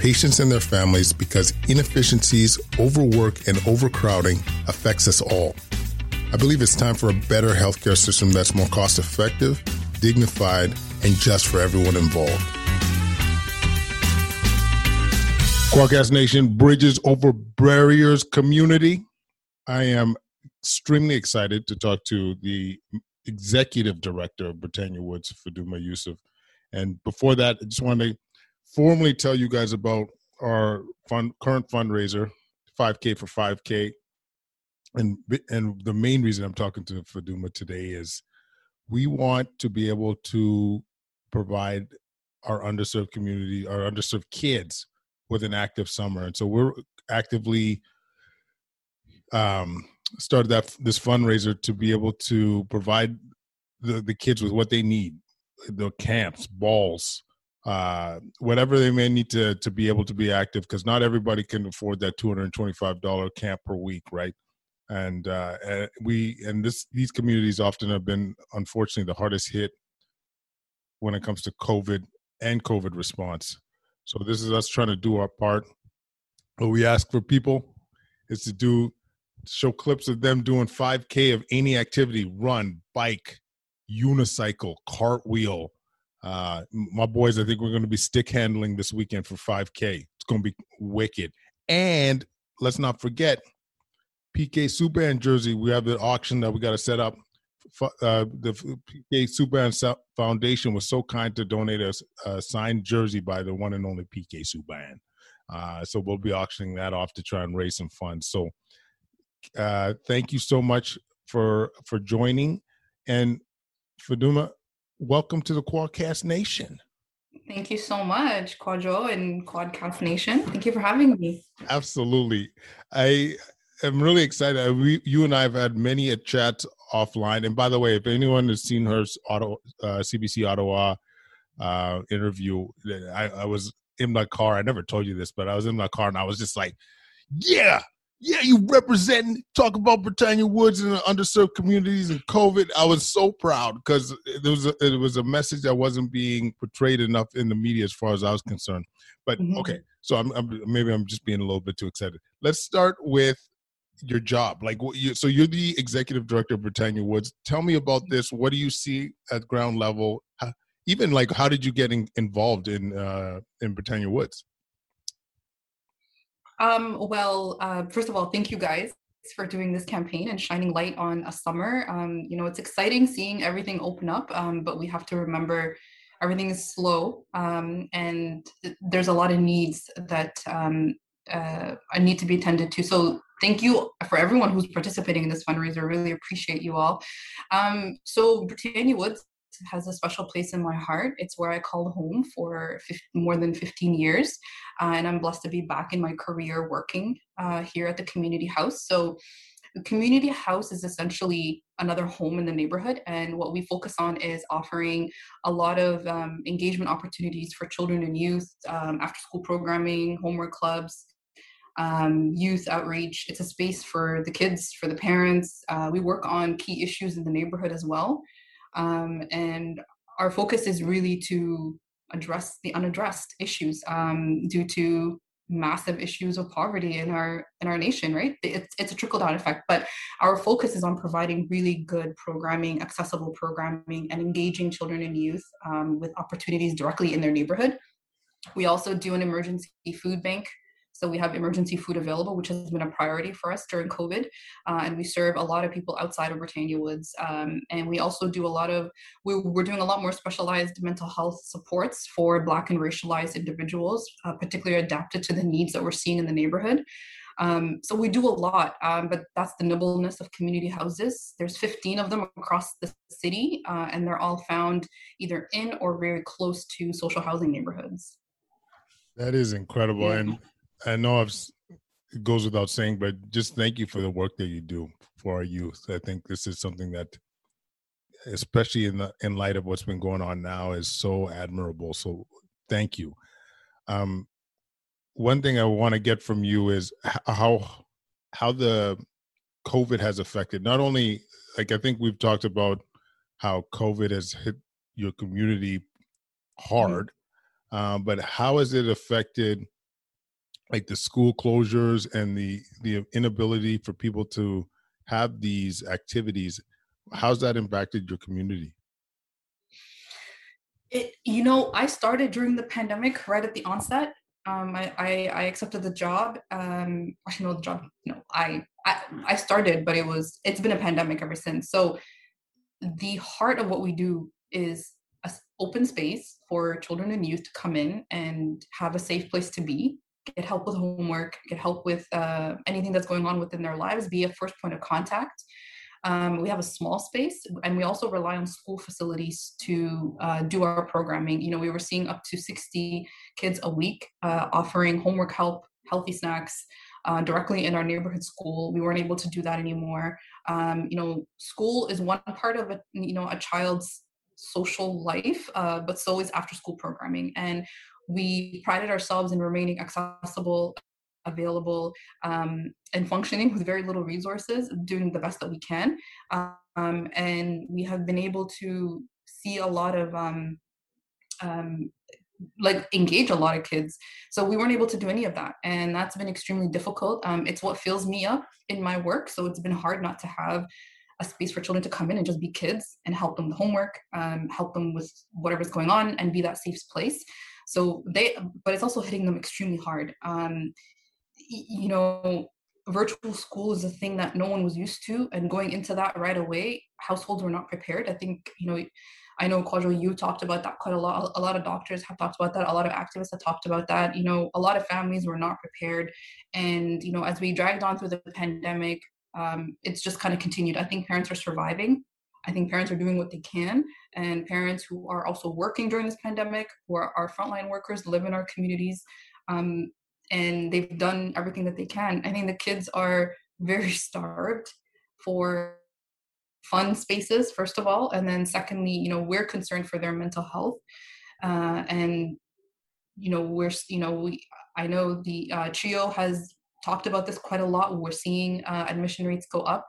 patients, and their families because inefficiencies, overwork, and overcrowding affects us all. I believe it's time for a better healthcare system that's more cost effective, dignified, and just for everyone involved. Kwadcast Nation bridges over barriers community. I am extremely excited to talk to the executive director of Britannia Woods, Faduma Yusuf. And before that, I just want to formally tell you guys about our fund, current fundraiser, 5K for 5K. And, and the main reason I'm talking to Faduma today is we want to be able to provide our underserved community, our underserved kids with an active summer. And so we're actively um, started that this fundraiser to be able to provide the, the kids with what they need the camps balls uh, whatever they may need to to be able to be active because not everybody can afford that $225 camp per week right and uh, we and this these communities often have been unfortunately the hardest hit when it comes to covid and covid response so this is us trying to do our part what we ask for people is to do show clips of them doing 5K of any activity run, bike, unicycle, cartwheel. Uh, my boys, I think we're going to be stick handling this weekend for 5K. It's going to be wicked. And let's not forget PK Subban jersey. We have the auction that we got to set up. Uh, the PK Subban Foundation was so kind to donate a, a, signed jersey by the one and only PK Subban. Uh, so we'll be auctioning that off to try and raise some funds. So uh, thank you so much for for joining, and Faduma, welcome to the Kwadcast Nation. Thank you so much, Kwadwo and Kwadcast Nation. Thank you for having me. Absolutely, I am really excited. We, you and I have had many a chat offline. And by the way, if anyone has seen her auto uh, CBC Ottawa uh, interview, I, I was in my car. I never told you this, but I was in my car and I was just like, "Yeah, yeah, you represent, talk about Britannia Woods and the underserved communities and COVID. I was so proud because it was a, it was a message that wasn't being portrayed enough in the media as far as I was concerned. But mm-hmm. okay, so I'm, I'm, maybe I'm just being a little bit too excited. Let's start with your job. Like, you, so you're the executive director of Britannia Woods. Tell me about this. What do you see at ground level? How, even like, how did you get in, involved in uh, in Britannia Woods? Um, well, uh, first of all, thank you guys for doing this campaign and shining light on a summer. Um, you know, it's exciting seeing everything open up, um, but we have to remember everything is slow um, and there's a lot of needs that um, uh, need to be attended to. So thank you for everyone who's participating in this fundraiser. Really appreciate you all. Um, so Britannia Woods has a special place in my heart. It's where I called home for 50, more than 15 years. Uh, and I'm blessed to be back in my career working uh, here at the community house. So, the community house is essentially another home in the neighborhood. And what we focus on is offering a lot of um, engagement opportunities for children and youth, um, after school programming, homework clubs, um, youth outreach. It's a space for the kids, for the parents. Uh, we work on key issues in the neighborhood as well. Um, and our focus is really to address the unaddressed issues um, due to massive issues of poverty in our in our nation right? It's, it's a trickle down effect but our focus is on providing really good programming accessible programming and engaging children and youth um, with opportunities directly in their neighborhood. We also do an emergency food bank So we have emergency food available, which has been a priority for us during COVID. Uh, and we serve a lot of people outside of Britannia Woods. Um, and we also do a lot of, we, are doing a lot more specialized mental health supports for Black and racialized individuals, uh, particularly adapted to the needs that we're seeing in the neighborhood. Um, so we do a lot, um, but that's the nimbleness of community houses. There's 15 of them across the city, uh, and they're all found either in or very close to social housing neighborhoods. That is incredible, yeah. and I know I've, it goes without saying, but just thank you for the work that you do for our youth. I think this is something that, especially in the in light of what's been going on now, is so admirable. So thank you. Um, one thing I want to get from you is how how the COVID has affected not only like I think we've talked about how COVID has hit your community mm-hmm. hard, mm-hmm. but how has it affected like the school closures and the the inability for people to have these activities? How's that impacted your community? It, you know, I started during the pandemic right at the onset um, I, I, I accepted the job. Um, no, the job. No, I, I I started, but it was it's been a pandemic ever since. So the heart of what we do is an open space for children and youth to come in and have a safe place to be, get help with homework, get help with uh, anything that's going on within their lives, be a first point of contact. Um, we have a small space, and we also rely on school facilities to uh, do our programming. You know, we were seeing up to 60 kids a week uh, offering homework help, healthy snacks. Uh, directly in our neighborhood school, we weren't able to do that anymore. Um, you know, school is one part of a you know a child's social life, uh, but so is after school programming. And we prided ourselves in remaining accessible available um, and functioning with very little resources, doing the best that we can. Um, and we have been able to see a lot of um, um, like engage a lot of kids. So we weren't able to do any of that. And that's been extremely difficult. Um, it's what fills me up in my work. So it's been hard not to have a space for children to come in and just be kids and help them with homework, um, help them with whatever's going on and be that safe place. So they, but it's also hitting them extremely hard. Um, you know, virtual school is a thing that no one was used to, and going into that right away, households were not prepared. I think, you know, I know Kwadwo, you talked about that quite a lot. A lot of doctors have talked about that. A lot of activists have talked about that. You know, a lot of families were not prepared. And, you know, as we dragged on through the pandemic, um, it's just kind of continued. I think parents are surviving. I think parents are doing what they can. And parents who are also working during this pandemic, who are our frontline workers, live in our communities, um, and they've done everything that they can. I think the kids are very starved for fun spaces, first of all, and then secondly, you know, we're concerned for their mental health, uh, and you know, we're you know, we I know the uh, trio has talked about this quite a lot. We're seeing uh, admission rates go up.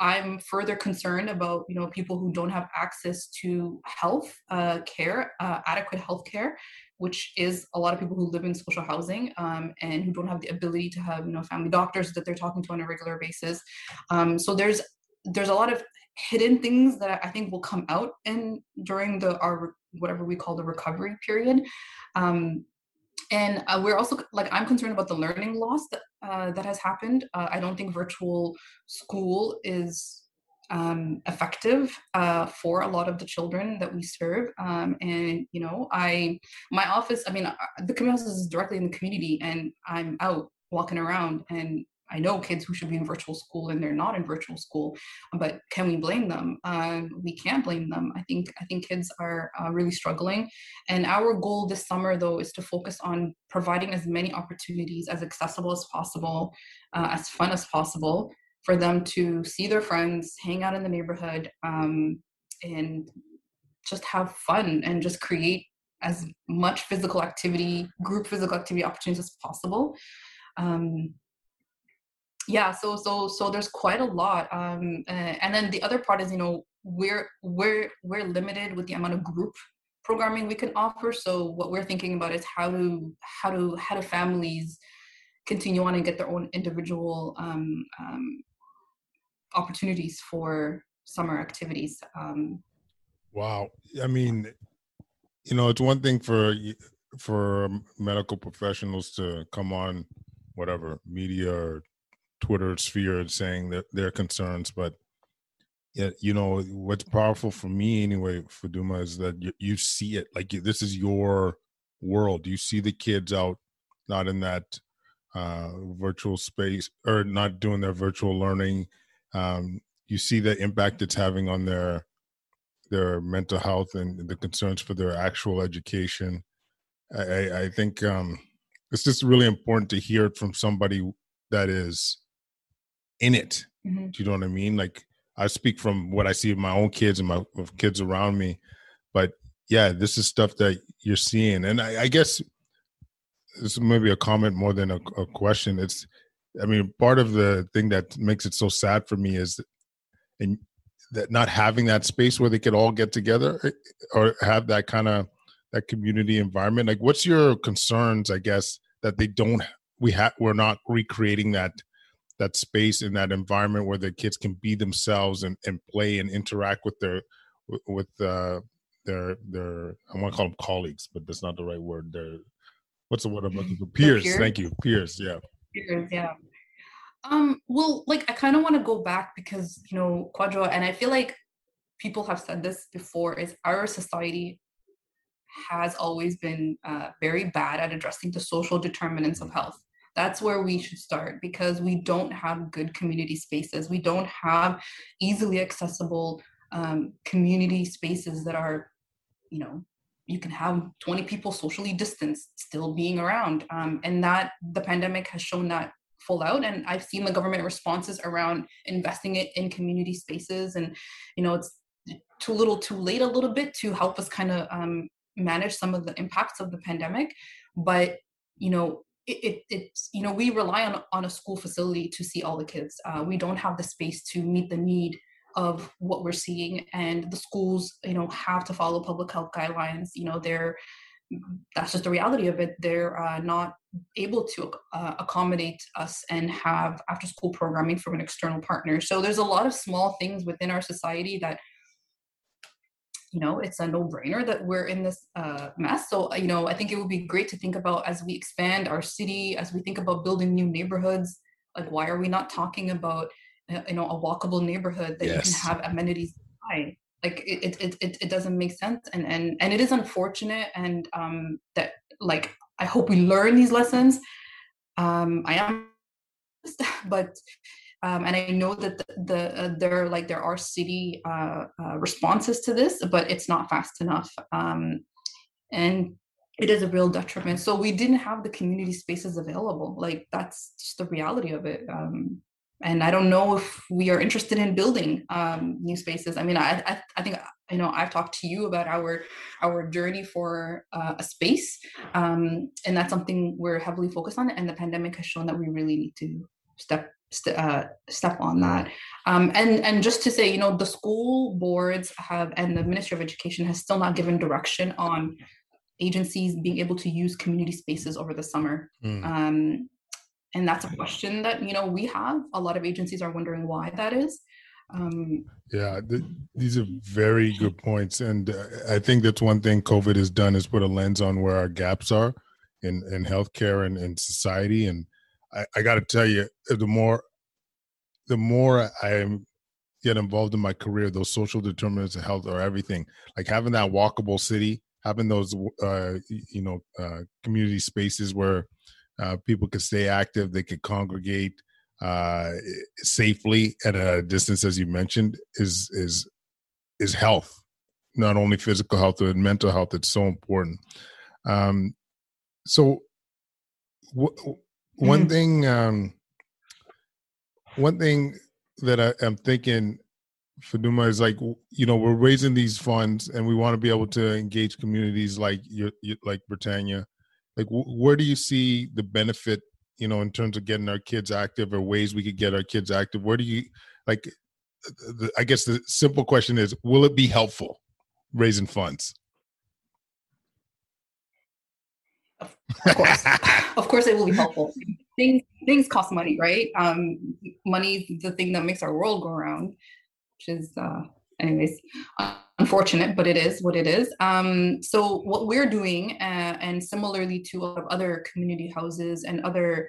I'm further concerned about you know people who don't have access to health uh, care, uh, adequate health care, which is a lot of people who live in social housing um, and who don't have the ability to have you know family doctors that they're talking to on a regular basis. Um, so there's there's a lot of hidden things that I think will come out in during the our whatever we call the recovery period. Um, and uh, we're also like i'm concerned about the learning loss that uh, that has happened. Uh, i don't think virtual school is um, effective uh, for a lot of the children that we serve. Um, and you know i my office i mean uh, the community is directly in the community and i'm out walking around and I know kids who should be in virtual school and they're not in virtual school, but can we blame them? Uh, we can't blame them. I think I think kids are uh, really struggling, and our goal this summer though is to focus on providing as many opportunities as accessible as possible, uh, as fun as possible for them to see their friends, hang out in the neighborhood, um, and just have fun and just create as much physical activity, group physical activity opportunities as possible. Um, yeah so so so there's quite a lot um uh, and then the other part is you know we're we're we're limited with the amount of group programming we can offer. So what we're thinking about is how to how to how do families continue on and get their own individual um, um opportunities for summer activities um. Wow. I mean you know it's one thing for for medical professionals to come on whatever media or Twitter sphere saying that their concerns, but yeah, you know what's powerful for me anyway, Faduma, is that you, you see it like you, this is your world. You see the kids out, not in that uh, virtual space or not doing their virtual learning. Um, you see the impact it's having on their their mental health and the concerns for their actual education. I, I think um, it's just really important to hear it from somebody that is in it. Mm-hmm. Do you know what I mean? Like I speak from what I see of my own kids and my kids around me, but yeah, this is stuff that you're seeing, and I, I guess this is maybe a comment more than a, a, question. It's, I mean, part of the thing that makes it so sad for me is, and that not having that space where they could all get together eh, or have that kind of that community environment. Like, what's your concerns? I guess that they don't. We have. We're not recreating that that space in that environment where the kids can be themselves and, and play and interact with their with uh, their their I want to call them colleagues, but that's not the right word. Their what's the word I'm looking for? Peers. peers. Thank you, peers. Yeah. Peers. Yeah. Um. Well, like I kind of want to go back because you know Kwadwo, and I feel like people have said this before. Is our society has always been uh, very bad at addressing the social determinants of health that's where we should start because we don't have good community spaces. We don't have easily accessible um, community spaces that are you know you can have 20 people socially distanced still being around. Um, and that the pandemic has shown that full out and i've seen the government responses around investing it in community spaces and you know it's too little too late a little bit to help us kind of um, manage some of the impacts of the pandemic. But you know it, it, you know we rely on on a school facility to see all the kids. Uh, we don't have the space to meet the need of what we're seeing and the schools you know have to follow public health guidelines. You know they're that's just the reality of it. They're uh, not able to uh, accommodate us and have after school programming from an external partner. So there's a lot of small things within our society that you know it's a no-brainer that we're in this uh, mess. So you know i think it would be great to think about as we expand our city as we think about building new neighborhoods like why are we not talking about uh, you know a walkable neighborhood that yes. you can have amenities by like it, it it it doesn't make sense. And and and it is unfortunate and um that like i hope we learn these lessons. Um i am but um, and I know that the, the uh, there like there are city uh, uh, responses to this, but it's not fast enough, um, and it is a real detriment. So we didn't have the community spaces available. Like that's just the reality of it. Um, and I don't know if we are interested in building um, new spaces. I mean, I, I, I think you know I've talked to you about our our journey for uh, a space, um, and that's something we're heavily focused on. And the pandemic has shown that we really need to step st- uh, step on that. Um, and and just to say, you know, the school boards have and the Ministry of Education has still not given direction on agencies being able to use community spaces over the summer. Mm. Um, and that's a question that you know we have. A lot of agencies are wondering why that is. Um, yeah, th- these are very good points, and uh, I think that's one thing COVID has done is put a lens on where our gaps are in in healthcare and in society, and I, I got to tell you, uh, the more the more I am get involved in my career, those social determinants of health are everything. Like having that walkable city, having those uh, you know uh, community spaces where uh, people can stay active, they can congregate uh, safely at a distance, as you mentioned, is is is health. Not only physical health but mental health. It's so important. Um, so, w- one mm-hmm. thing um one thing that I, am thinking Faduma is like you know we're raising these funds and we want to be able to engage communities like you like Britannia. Like where do you see the benefit you know in terms of getting our kids active or ways we could get our kids active? Where do you like? The, I guess the simple question is: Will it be helpful raising funds? Of course, of course, it will be helpful. Things things cost money, right? Um, money is the thing that makes our world go around, which is, uh, anyways, unfortunate, but it is what it is. Um, so what we're doing, uh, and similarly to a lot of other community houses and other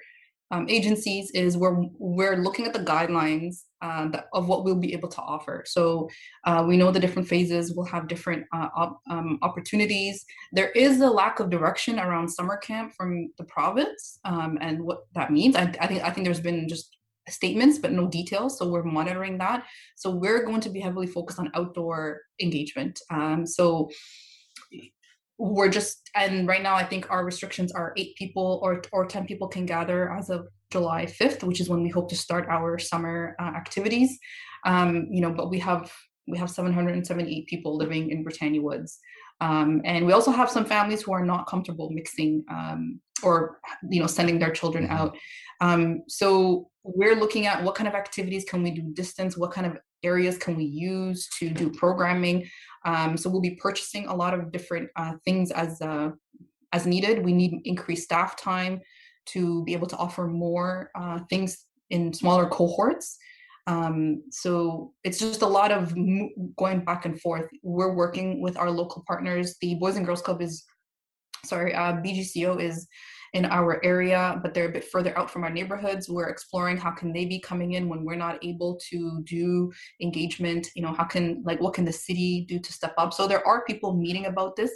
um, agencies is we're we're looking at the guidelines uh, of what we'll be able to offer. So uh, we know the different phases will have different uh, op, um, opportunities. There is a lack of direction around summer camp from the province um, and what that means. I, I, think I think there's been just statements but no details. So we're monitoring that. So we're going to be heavily focused on outdoor engagement. Um, so we're just and right now i think our restrictions are eight people or or 10 people can gather as of july 5th which is when we hope to start our summer uh, activities. Um, you know but we have we have 778 people living in britannia woods. Um, and we also have some families who are not comfortable mixing um, or you know sending their children mm-hmm. out. Um, so we're looking at what kind of activities can we do distance what kind of areas can we use to do programming um, so we'll be purchasing a lot of different uh, things as uh, as needed. We need increased staff time to be able to offer more uh, things in smaller cohorts. Um, so it's just a lot of going back and forth. We're working with our local partners. The Boys and Girls Club is, sorry, uh, BGCO is in our area, but they're a bit further out from our neighborhoods. We're exploring how can they be coming in when we're not able to do engagement. You know, how can like what can the city do to step up? So there are people meeting about this.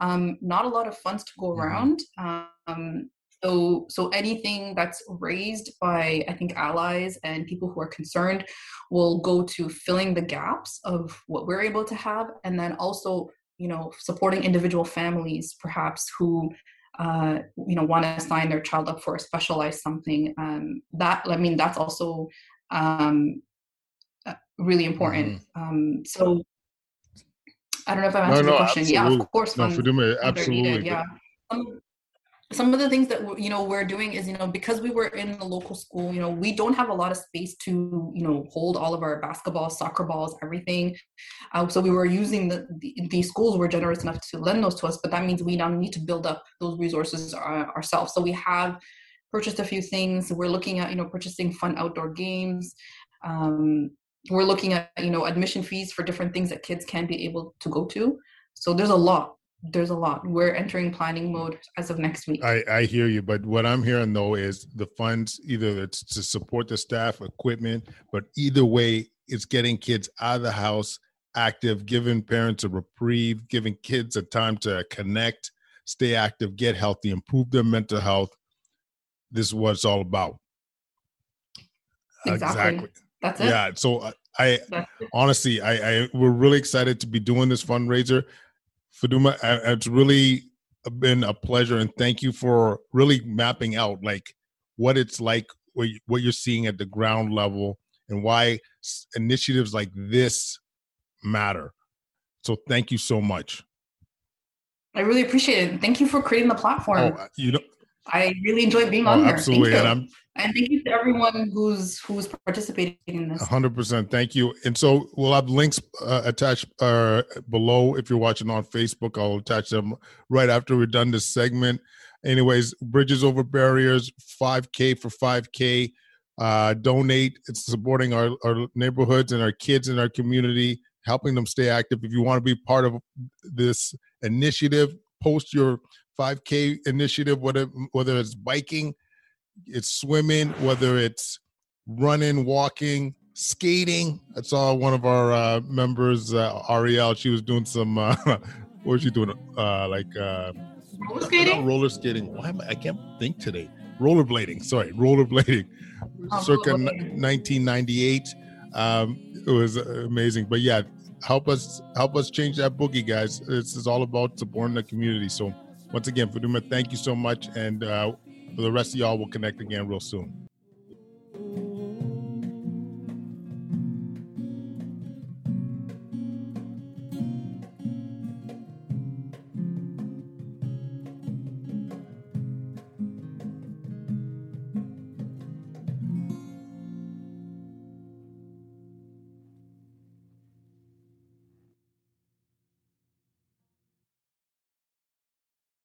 Um, not a lot of funds to go mm-hmm. around. Um, so, so anything that's raised by I think allies and people who are concerned will go to filling the gaps of what we're able to have, and then also you know supporting individual families perhaps who uh, you know want to sign their child up for a specialized something um, that i mean that's also um, uh, really important mm-hmm. um, so i don't know if i answered no, no, the question absolutely. yeah of course no, Faduma, absolutely needed, yeah some of the things that you know we're doing is you know because we were in the local school you know we don't have a lot of space to you know hold all of our basketball soccer balls everything. Uh, so we were using the, the, the schools were generous enough to lend those to us but that means we now need to build up those resources uh, ourselves. So we have purchased a few things. We're looking at you know purchasing fun outdoor games. Um, we're looking at you know admission fees for different things that kids can be able to go to. So there's a lot there's a lot. We're entering planning mode as of next week. I, I hear you, but what I'm hearing though is the funds either it's to support the staff, equipment, but either way, it's getting kids out of the house, active, giving parents a reprieve, giving kids a time to connect, stay active, get healthy, improve their mental health. This is what it's all about. Exactly. exactly. That's it. Yeah. So uh, I, I honestly, I, I we're really excited to be doing this fundraiser. Faduma, it's really been a pleasure, and thank you for really mapping out like what it's like, what you're seeing at the ground level, and why initiatives like this matter. So, thank you so much. I really appreciate it. Thank you for creating the platform. Oh, uh, you know, I really enjoyed being oh, on here. Absolutely, and I'm and thank you to everyone who's who's participating in this. hundred percent, thank you. And so we'll have links uh, attached uh, below if you're watching on Facebook. I'll attach them right after we're done this segment. Anyways, Bridges Over Barriers, 5K for 5K. Uh, donate. It's supporting our, our neighborhoods and our kids in our community, helping them stay active. If you want to be part of this initiative, post your 5K initiative, whether whether it's biking, it's swimming, whether it's running, walking, skating. I saw one of our uh, members, uh, Ariel. She was doing some. Uh, what was she doing? Uh, like uh, roller skating. Roller skating. Why am I? I can't think today. Rollerblading. Sorry, rollerblading. Oh, Circa rollerblading. 1998. Um, it was amazing. But yeah, help us help us change that boogie, guys. This is all about supporting the community. So once again, Faduma, thank you so much. And uh, for the rest of y'all, we'll connect again real soon.